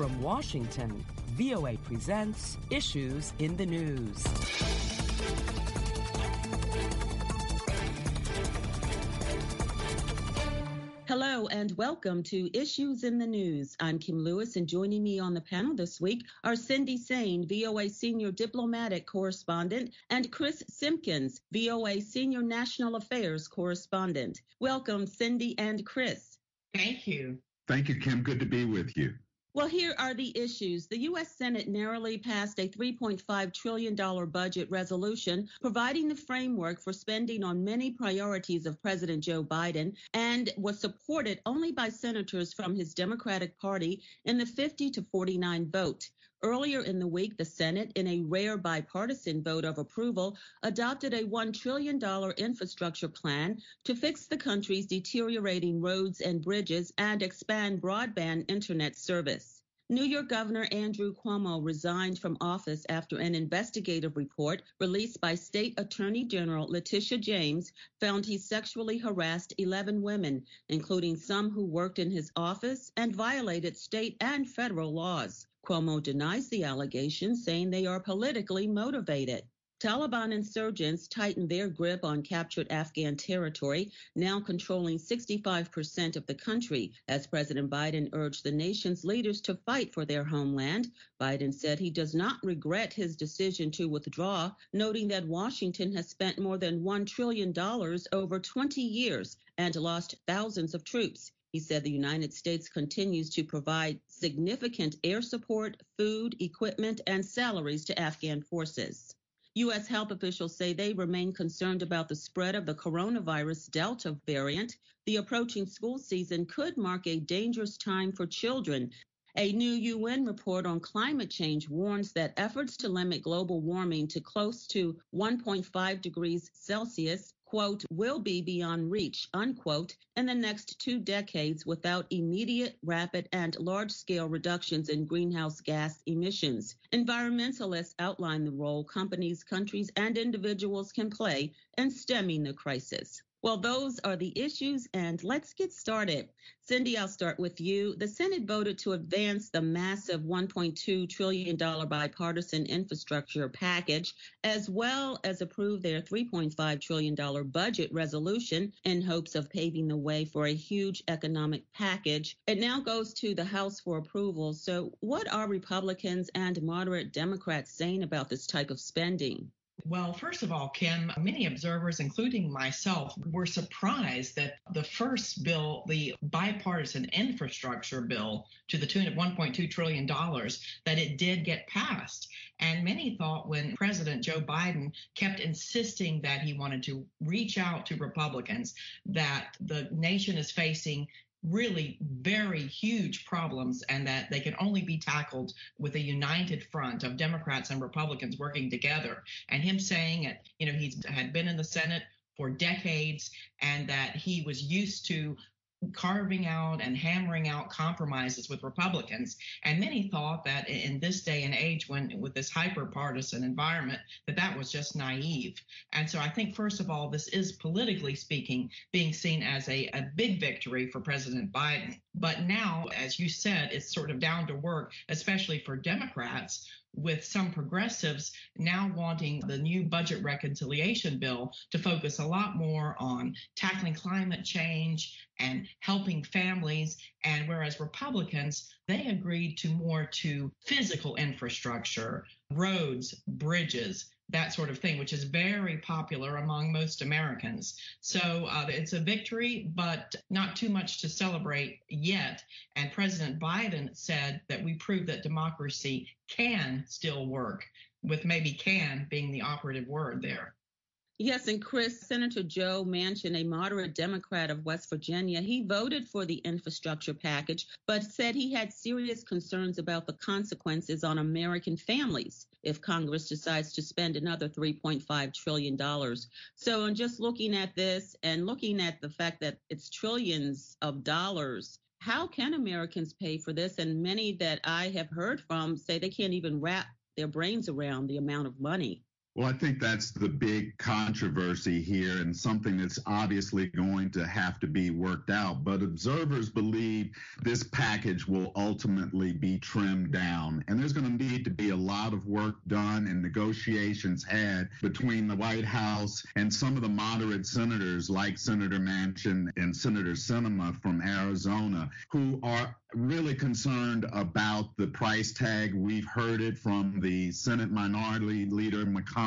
From Washington, VOA presents Issues in the News. Hello and welcome to Issues in the News. I'm Kim Lewis, and joining me on the panel this week are Cindy Saine, VOA Senior Diplomatic Correspondent, and Chris Simkins, VOA Senior National Affairs Correspondent. Welcome, Cindy and Chris. Thank you. Thank you, Kim. Good to be with you. Well, here are the issues. The U.S. Senate narrowly passed a $3.5 trillion budget resolution providing the framework for spending on many priorities of President Joe Biden and was supported only by senators from his Democratic Party in the 50 to 49 vote. Earlier in the week, the Senate, in a rare bipartisan vote of approval, adopted a $1 trillion infrastructure plan to fix the country's deteriorating roads and bridges and expand broadband internet service. New York Governor Andrew Cuomo resigned from office after an investigative report released by State Attorney General Letitia James found he sexually harassed 11 women, including some who worked in his office and violated state and federal laws. Cuomo denies the allegations, saying they are politically motivated. Taliban insurgents tightened their grip on captured Afghan territory, now controlling 65% of the country. As President Biden urged the nation's leaders to fight for their homeland, Biden said he does not regret his decision to withdraw, noting that Washington has spent more than $1 trillion over 20 years and lost thousands of troops. He said the United States continues to provide significant air support, food, equipment, and salaries to Afghan forces. U.S. health officials say they remain concerned about the spread of the coronavirus Delta variant. The approaching school season could mark a dangerous time for children. A new UN report on climate change warns that efforts to limit global warming to close to 1.5 degrees Celsius quote, will be beyond reach, unquote, in the next two decades without immediate, rapid, and large scale reductions in greenhouse gas emissions. Environmentalists outline the role companies, countries, and individuals can play in stemming the crisis. Well, those are the issues, and let's get started. Cindy, I'll start with you. The Senate voted to advance the massive $1.2 trillion bipartisan infrastructure package, as well as approve their $3.5 trillion budget resolution in hopes of paving the way for a huge economic package. It now goes to the House for approval. So, what are Republicans and moderate Democrats saying about this type of spending? Well, first of all, Kim, many observers, including myself, were surprised that the first bill, the bipartisan infrastructure bill to the tune of $1.2 trillion, that it did get passed. And many thought when President Joe Biden kept insisting that he wanted to reach out to Republicans, that the nation is facing really very huge problems and that they can only be tackled with a united front of Democrats and Republicans working together. And him saying it, you know, he's had been in the Senate for decades and that he was used to carving out and hammering out compromises with Republicans. And many thought that in this day and age, when with this hyper partisan environment, that that was just naive. And so I think, first of all, this is politically speaking being seen as a, a big victory for President Biden. But now, as you said, it's sort of down to work, especially for Democrats with some progressives now wanting the new budget reconciliation bill to focus a lot more on tackling climate change and helping families. And whereas Republicans, they agreed to more to physical infrastructure, roads, bridges, that sort of thing, which is very popular among most Americans. So uh, it's a victory, but not too much to celebrate yet. And President Biden said that we proved that democracy can still work, with maybe can being the operative word there. Yes, and Chris, Senator Joe Manchin, a moderate Democrat of West Virginia, he voted for the infrastructure package, but said he had serious concerns about the consequences on American families if Congress decides to spend another $3.5 trillion. So, in just looking at this and looking at the fact that it's trillions of dollars, how can Americans pay for this? And many that I have heard from say they can't even wrap their brains around the amount of money. Well, I think that's the big controversy here and something that's obviously going to have to be worked out. But observers believe this package will ultimately be trimmed down. And there's going to need to be a lot of work done and negotiations had between the White House and some of the moderate senators like Senator Manchin and Senator Sinema from Arizona, who are really concerned about the price tag. We've heard it from the Senate Minority Leader McConnell,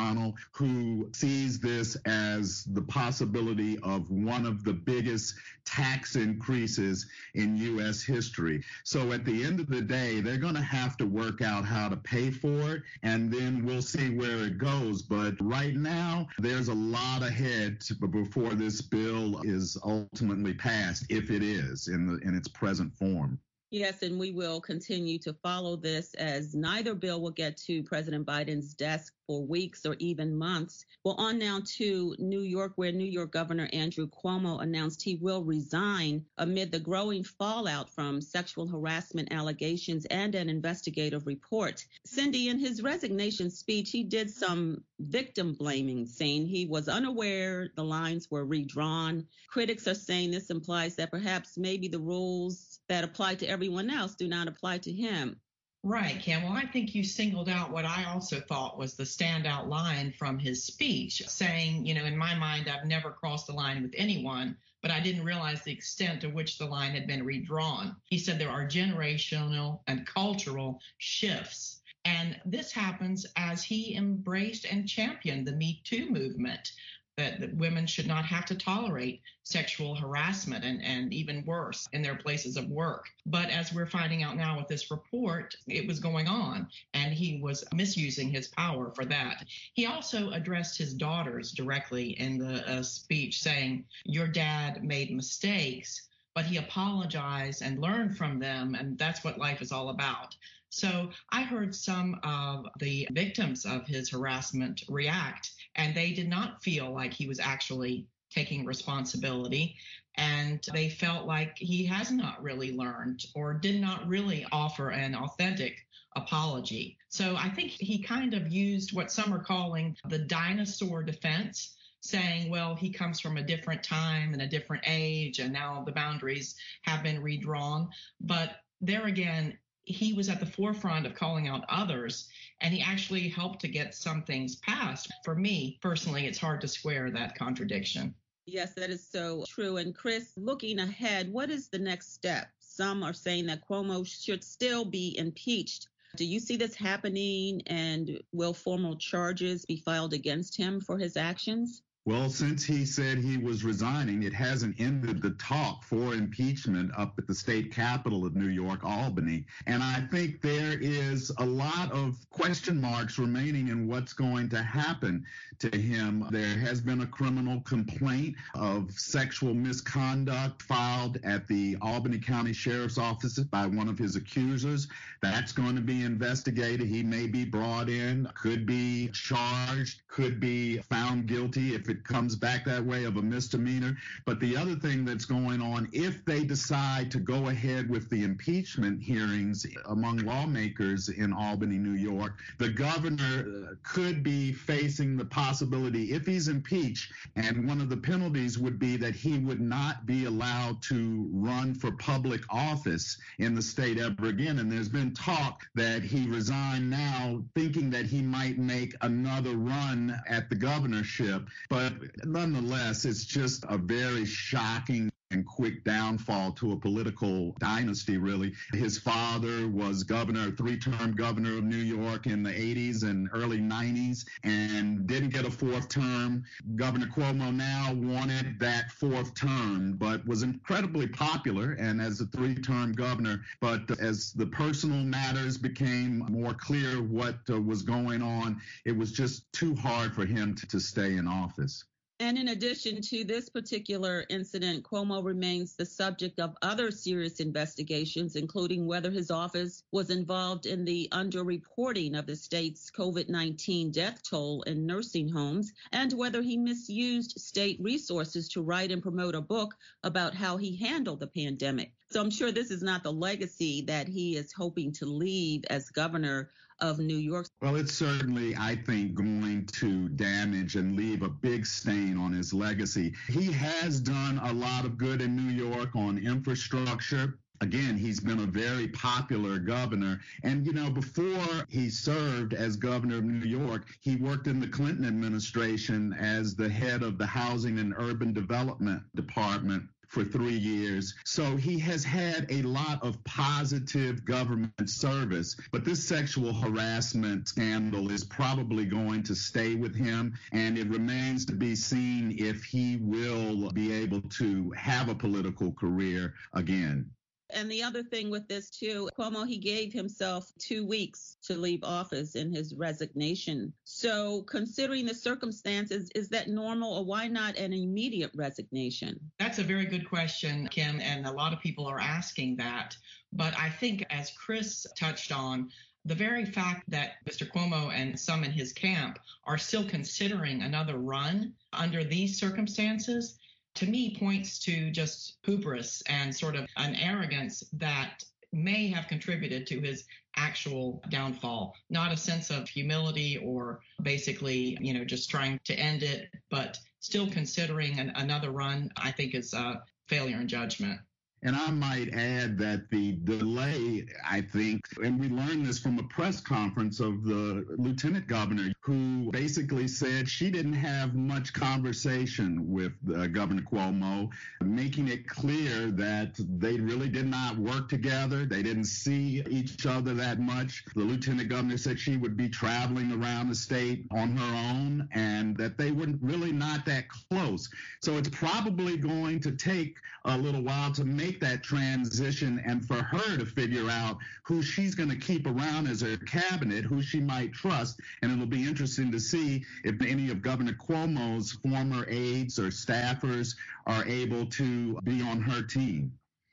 who sees this as the possibility of one of the biggest tax increases in U.S. history. So at the end of the day, they're going to have to work out how to pay for it, and then we'll see where it goes. But right now, there's a lot ahead before this bill is ultimately passed, if it is in the in its present form. Yes, and we will continue to follow this as neither bill will get to President Biden's desk for weeks or even months. Well, on now to New York, where New York Governor Andrew Cuomo announced he will resign amid the growing fallout from sexual harassment allegations and an investigative report. Cindy, in his resignation speech, he did some victim blaming, saying he was unaware the lines were redrawn. Critics are saying this implies that perhaps maybe the rules that apply to everyone else do not apply to him. Right, Kim. Well, I think you singled out what I also thought was the standout line from his speech, saying, you know, in my mind, I've never crossed the line with anyone, but I didn't realize the extent to which the line had been redrawn. He said there are generational and cultural shifts. And this happens as he embraced and championed the Me Too movement that, that, women should not have to tolerate sexual harassment and, and even worse in their places of work. But as we're finding out now with this report, it was going on and he was misusing his power for that. He also addressed his daughters directly in the uh, speech saying, Your dad made mistakes. But he apologized and learned from them, and that's what life is all about. So I heard some of the victims of his harassment react, and they did not feel like he was actually taking responsibility. And they felt like he has not really learned or did not really offer an authentic apology. So I think he kind of used what some are calling the dinosaur defense saying, well, he comes from a different time and a different age, and now the boundaries have been redrawn. But there again, he was at the forefront of calling out others and he actually helped to get some things passed. For me personally, it's hard to square that contradiction. Yes, that is so true. And Chris, looking ahead, what is the next step? Some are saying that Cuomo should still be impeached. Do you see this happening and will formal charges be filed against him for his actions? Well, since he said he was resigning, it hasn't ended the talk for impeachment up at the state capitol of New York, Albany. And I think there is a lot of question marks remaining in what's going to happen to him. There has been a criminal complaint of sexual misconduct filed at the Albany County Sheriff's Office by one of his accusers. That's going to be investigated. He may be brought in, could be charged, could be found guilty if it comes back that way of a misdemeanor. But the other thing that's going on, if they decide to go ahead with the impeachment hearings among lawmakers in Albany, New York, the governor uh, could be facing the possibility, if he's impeached, and one of the penalties would be that he would not be allowed to run for public office in the state ever again. And there's been talk that he resigned now, thinking that he might make another run at the governorship. But but nonetheless, it's just a very shocking and quick downfall to a political dynasty, really. His father was governor, three term governor of New York in the 80s and early 90s, and didn't get a fourth term. Governor Cuomo now wanted that fourth term, but was incredibly popular and as a three term governor. But as the personal matters became more clear what uh, was going on, it was just too hard for him to, to stay in office. And in addition to this particular incident, Cuomo remains the subject of other serious investigations, including whether his office was involved in the underreporting of the state's COVID 19 death toll in nursing homes, and whether he misused state resources to write and promote a book about how he handled the pandemic. So I'm sure this is not the legacy that he is hoping to leave as governor of New York. Well, it's certainly, I think, going to damage and leave a big stain on his legacy. He has done a lot of good in New York on infrastructure. Again, he's been a very popular governor. And, you know, before he served as governor of New York, he worked in the Clinton administration as the head of the Housing and Urban Development Department for three years. So he has had a lot of positive government service, but this sexual harassment scandal is probably going to stay with him. And it remains to be seen if he will be able to have a political career again. And the other thing with this too, Cuomo, he gave himself two weeks to leave office in his resignation. So considering the circumstances, is that normal or why not an immediate resignation? That's a very good question, Kim. And a lot of people are asking that. But I think as Chris touched on, the very fact that Mr. Cuomo and some in his camp are still considering another run under these circumstances to me points to just hubris and sort of an arrogance that may have contributed to his actual downfall. Not a sense of humility or basically you know just trying to end it but still considering an, another run i think is a failure in judgment and I might add that the delay, I think, and we learned this from a press conference of the lieutenant governor who basically said she didn't have much conversation with uh, Governor Cuomo, making it clear that they really did not work together. They didn't see each other that much. The lieutenant governor said she would be traveling around the state on her own and that they were really not that close. So it's probably going to take a little while to make make that transition and for her to figure out who she's going to keep around as her cabinet, who she might trust. And it'll be interesting to see if any of Governor Cuomo's former aides or staffers are able to be on her team.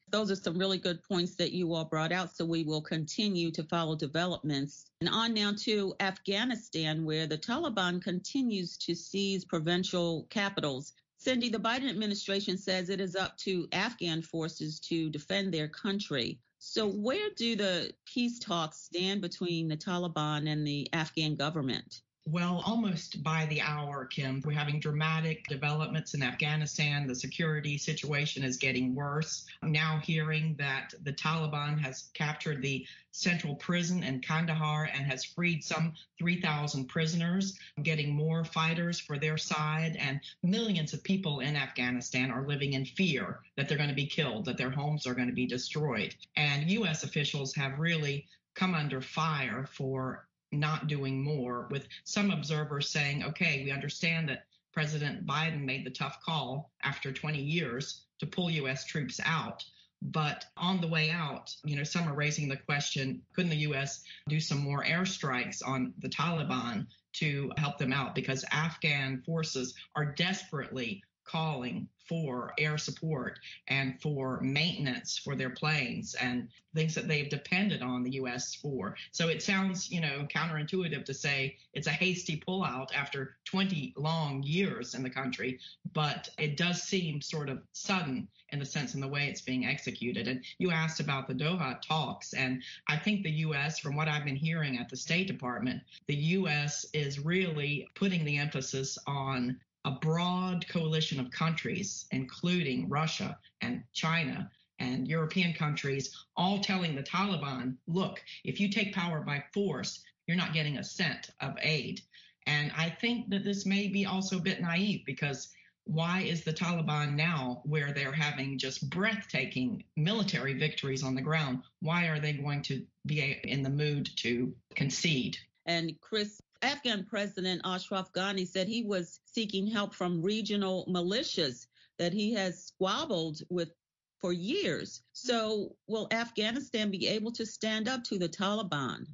Those are some really good points that you all brought out. So we will continue to follow developments. And on now to Afghanistan, where the Taliban continues to seize provincial capitals. Cindy, the Biden administration says it is up to Afghan forces to defend their country. So, where do the peace talks stand between the Taliban and the Afghan government? Well, almost by the hour, Kim, we're having dramatic developments in Afghanistan. The security situation is getting worse. I'm now hearing that the Taliban has captured the central prison in Kandahar and has freed some 3,000 prisoners, getting more fighters for their side. And millions of people in Afghanistan are living in fear that they're going to be killed, that their homes are going to be destroyed. And U.S. officials have really come under fire for not doing more, with some observers saying, okay, we understand that President Biden made the tough call after 20 years to pull U.S. troops out. But on the way out, you know, some are raising the question couldn't the U.S. do some more airstrikes on the Taliban to help them out? Because Afghan forces are desperately calling for air support and for maintenance for their planes and things that they've depended on the U.S. for. So it sounds, you know, counterintuitive to say it's a hasty pullout after 20 long years in the country, but it does seem sort of sudden in the sense in the way it's being executed. And you asked about the Doha talks, and I think the U.S., from what I've been hearing at the State Department, the U.S. is really putting the emphasis on a broad coalition of countries, including Russia and China and European countries, all telling the Taliban, look, if you take power by force, you're not getting a cent of aid. And I think that this may be also a bit naive because why is the Taliban now, where they're having just breathtaking military victories on the ground, why are they going to be in the mood to concede? And Chris, Afghan President Ashraf Ghani said he was seeking help from regional militias that he has squabbled with for years. So, will Afghanistan be able to stand up to the Taliban?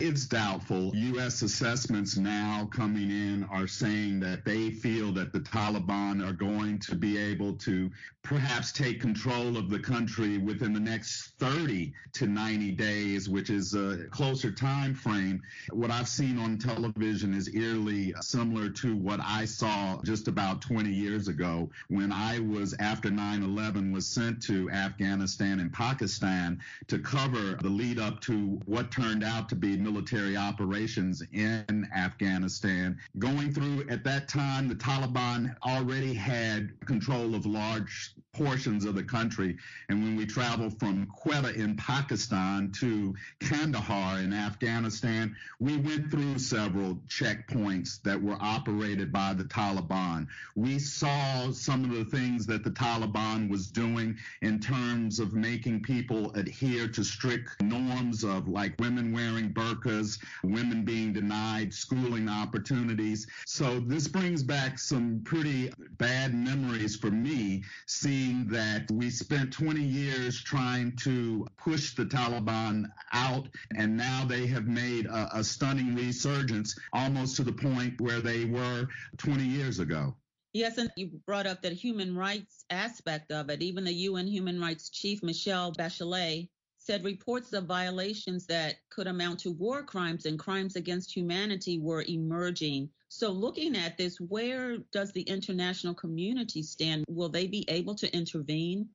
It's doubtful. U.S. assessments now coming in are saying that they feel that the Taliban are going to be able to perhaps take control of the country within the next 30 to 90 days, which is a closer time frame. What I've seen on television is eerily similar to what I saw just about 20 years ago when I was after 9/11 was sent to Afghanistan and Pakistan to cover the lead up to what turned out to be military operations in Afghanistan. Going through at that time, the Taliban already had control of large portions of the country. And when we traveled from Quetta in Pakistan to Kandahar in Afghanistan, we went through several checkpoints that were operated by the Taliban. We saw some of the things that the Taliban was doing in terms of making people adhere to strict norms of like women wearing burqas, women being denied schooling opportunities. So this brings back some pretty bad memories for me seeing that we spent 20 years trying to push the Taliban out and now they have made a, a stunning resurgence almost to the point where they were 20 years ago. Yes, and you brought up that human rights aspect of it. Even the UN Human Rights Chief, Michelle Bachelet, said reports of violations that could amount to war crimes and crimes against humanity were emerging. So, looking at this, where does the international community stand? Will they be able to intervene?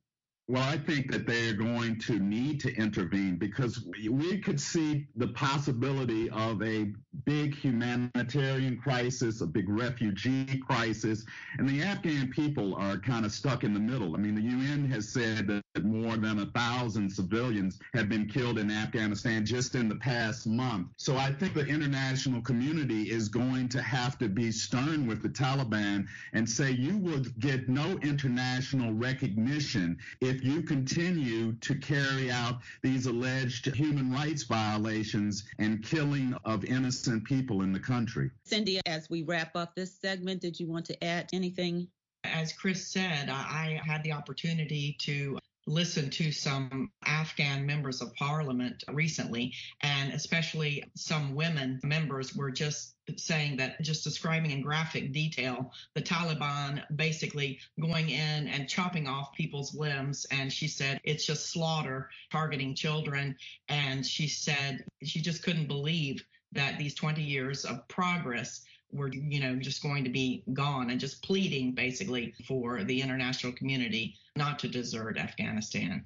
Well, I think that they are going to need to intervene because we could see the possibility of a big humanitarian crisis, a big refugee crisis, and the Afghan people are kind of stuck in the middle. I mean, the UN has said that more than a thousand civilians have been killed in Afghanistan just in the past month. So I think the international community is going to have to be stern with the Taliban and say you will get no international recognition if if you continue to carry out these alleged human rights violations and killing of innocent people in the country. Cindy, as we wrap up this segment, did you want to add anything? As Chris said, I had the opportunity to listened to some Afghan members of parliament recently, and especially some women members were just saying that, just describing in graphic detail the Taliban basically going in and chopping off people's limbs. And she said it's just slaughter targeting children. And she said she just couldn't believe that these 20 years of progress were, you know, just going to be gone and just pleading basically for the international community not to desert Afghanistan.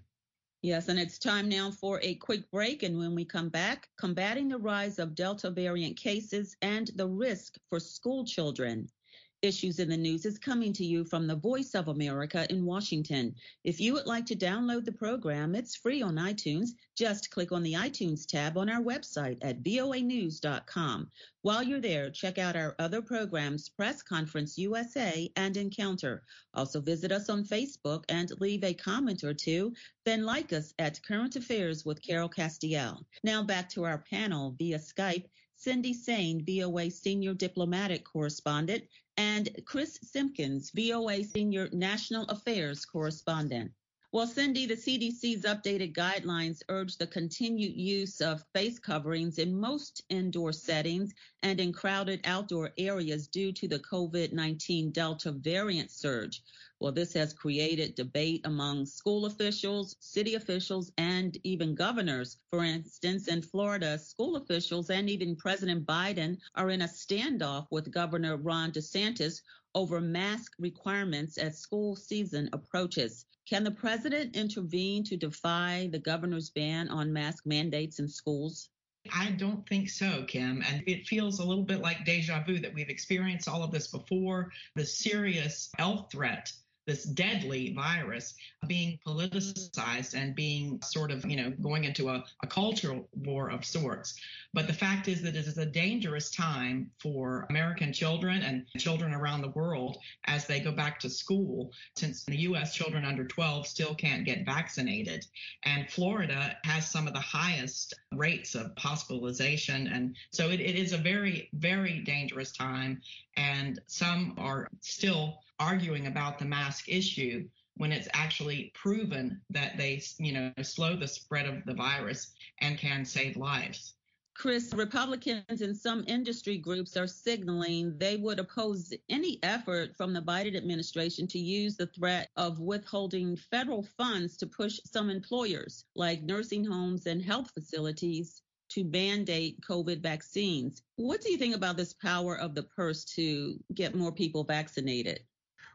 Yes, and it's time now for a quick break. And when we come back, combating the rise of Delta variant cases and the risk for school children. Issues in the News is coming to you from the Voice of America in Washington. If you would like to download the program, it's free on iTunes. Just click on the iTunes tab on our website at voanews.com. While you're there, check out our other programs, Press Conference USA and Encounter. Also visit us on Facebook and leave a comment or two. Then like us at Current Affairs with Carol Castiel. Now back to our panel via Skype. Cindy Saine, VOA Senior Diplomatic Correspondent, and Chris Simkins, VOA Senior National Affairs Correspondent. Well, Cindy, the CDC's updated guidelines urge the continued use of face coverings in most indoor settings and in crowded outdoor areas due to the COVID 19 Delta variant surge. Well, this has created debate among school officials, city officials, and even governors. For instance, in Florida, school officials and even President Biden are in a standoff with Governor Ron DeSantis over mask requirements as school season approaches. Can the president intervene to defy the governor's ban on mask mandates in schools? I don't think so, Kim. And it feels a little bit like deja vu that we've experienced all of this before. The serious health threat this deadly virus being politicized and being sort of, you know, going into a, a cultural war of sorts. But the fact is that it is a dangerous time for American children and children around the world as they go back to school, since in the U.S., children under 12 still can't get vaccinated. And Florida has some of the highest rates of hospitalization. And so it, it is a very, very dangerous time. And some are still arguing about the mask issue when it's actually proven that they, you know, slow the spread of the virus and can save lives. Chris, Republicans and some industry groups are signaling they would oppose any effort from the Biden administration to use the threat of withholding federal funds to push some employers, like nursing homes and health facilities, to mandate COVID vaccines. What do you think about this power of the purse to get more people vaccinated?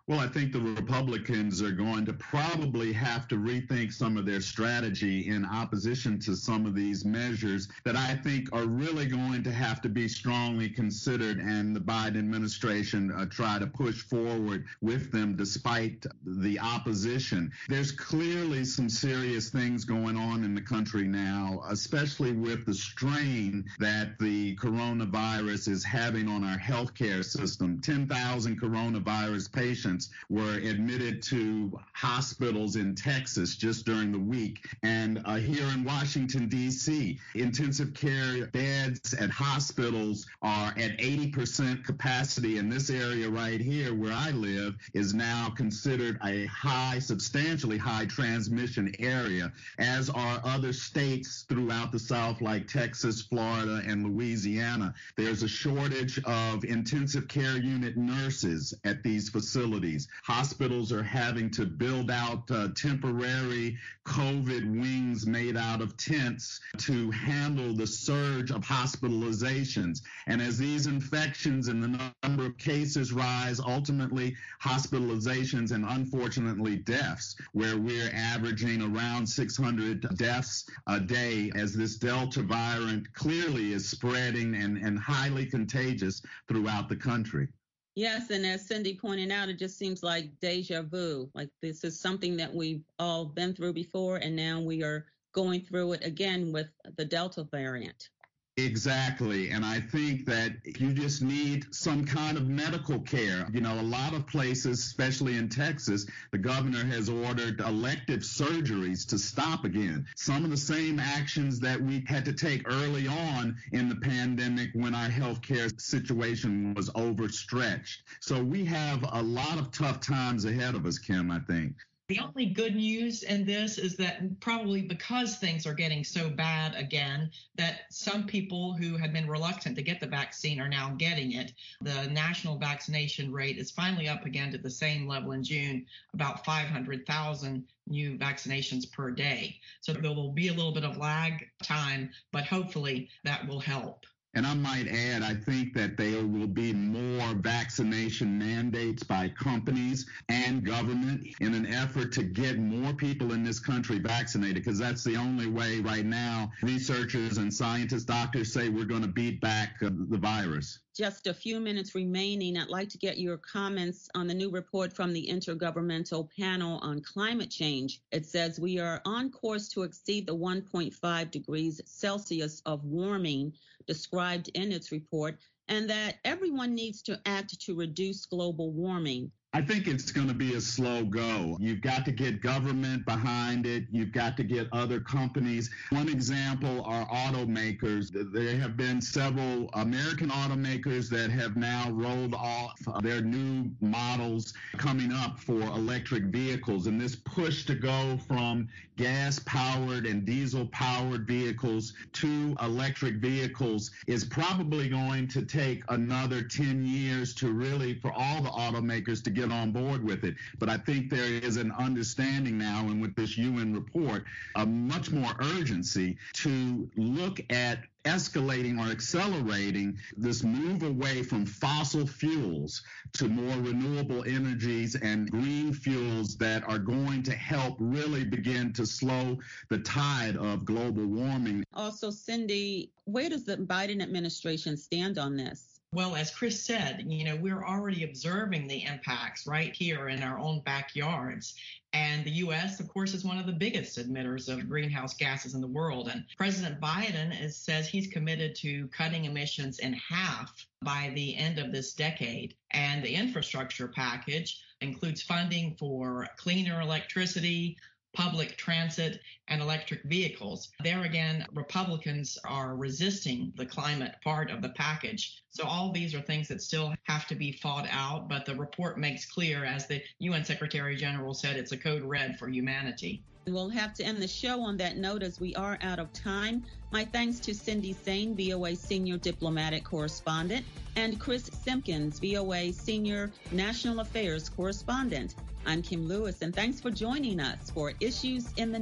Well, I think the Republicans are going to probably have to rethink some of their strategy in opposition to some of these measures that I think are really going to have to be strongly considered and the Biden administration uh, try to push forward with them despite the opposition. There's clearly some serious things going on in the country now, especially with the strain that the coronavirus is having on our healthcare system. 10,000 coronavirus patients patients were admitted to hospitals in Texas just during the week. And uh, here in Washington, D.C., intensive care beds at hospitals are at 80% capacity. And this area right here where I live is now considered a high, substantially high transmission area, as are other states throughout the South like Texas, Florida, and Louisiana. There's a shortage of intensive care unit nurses at these facilities facilities. Hospitals are having to build out uh, temporary COVID wings made out of tents to handle the surge of hospitalizations. And as these infections and the number of cases rise, ultimately hospitalizations and unfortunately deaths, where we're averaging around 600 deaths a day as this Delta variant clearly is spreading and, and highly contagious throughout the country. Yes, and as Cindy pointed out, it just seems like deja vu. Like this is something that we've all been through before, and now we are going through it again with the Delta variant. Exactly. And I think that you just need some kind of medical care. You know, a lot of places, especially in Texas, the governor has ordered elective surgeries to stop again. Some of the same actions that we had to take early on in the pandemic when our healthcare situation was overstretched. So we have a lot of tough times ahead of us, Kim, I think. The only good news in this is that probably because things are getting so bad again, that some people who had been reluctant to get the vaccine are now getting it. The national vaccination rate is finally up again to the same level in June, about 500,000 new vaccinations per day. So there will be a little bit of lag time, but hopefully that will help. And I might add, I think that there will be more vaccination mandates by companies and government in an effort to get more people in this country vaccinated, because that's the only way right now researchers and scientists, doctors say we're going to beat back uh, the virus. Just a few minutes remaining. I'd like to get your comments on the new report from the Intergovernmental Panel on Climate Change. It says we are on course to exceed the 1.5 degrees Celsius of warming described in its report, and that everyone needs to act to reduce global warming. I think it's going to be a slow go. You've got to get government behind it. You've got to get other companies. One example are automakers. There have been several American automakers that have now rolled off their new models coming up for electric vehicles. And this push to go from gas powered and diesel powered vehicles to electric vehicles is probably going to take another 10 years to really, for all the automakers to get on board with it. But I think there is an understanding now, and with this UN report, a much more urgency to look at escalating or accelerating this move away from fossil fuels to more renewable energies and green fuels that are going to help really begin to slow the tide of global warming. Also, Cindy, where does the Biden administration stand on this? Well, as Chris said, you know, we're already observing the impacts right here in our own backyards. And the U.S., of course, is one of the biggest emitters of greenhouse gases in the world. And President Biden is, says he's committed to cutting emissions in half by the end of this decade. And the infrastructure package includes funding for cleaner electricity, public transit, and electric vehicles. There again, Republicans are resisting the climate part of the package. So all these are things that still have to be fought out, but the report makes clear, as the UN Secretary General said, it's a code red for humanity. We'll have to end the show on that note as we are out of time. My thanks to Cindy Saine, VOA Senior Diplomatic Correspondent, and Chris Simkins, VOA Senior National Affairs Correspondent. I'm Kim Lewis, and thanks for joining us for Issues in the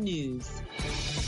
News.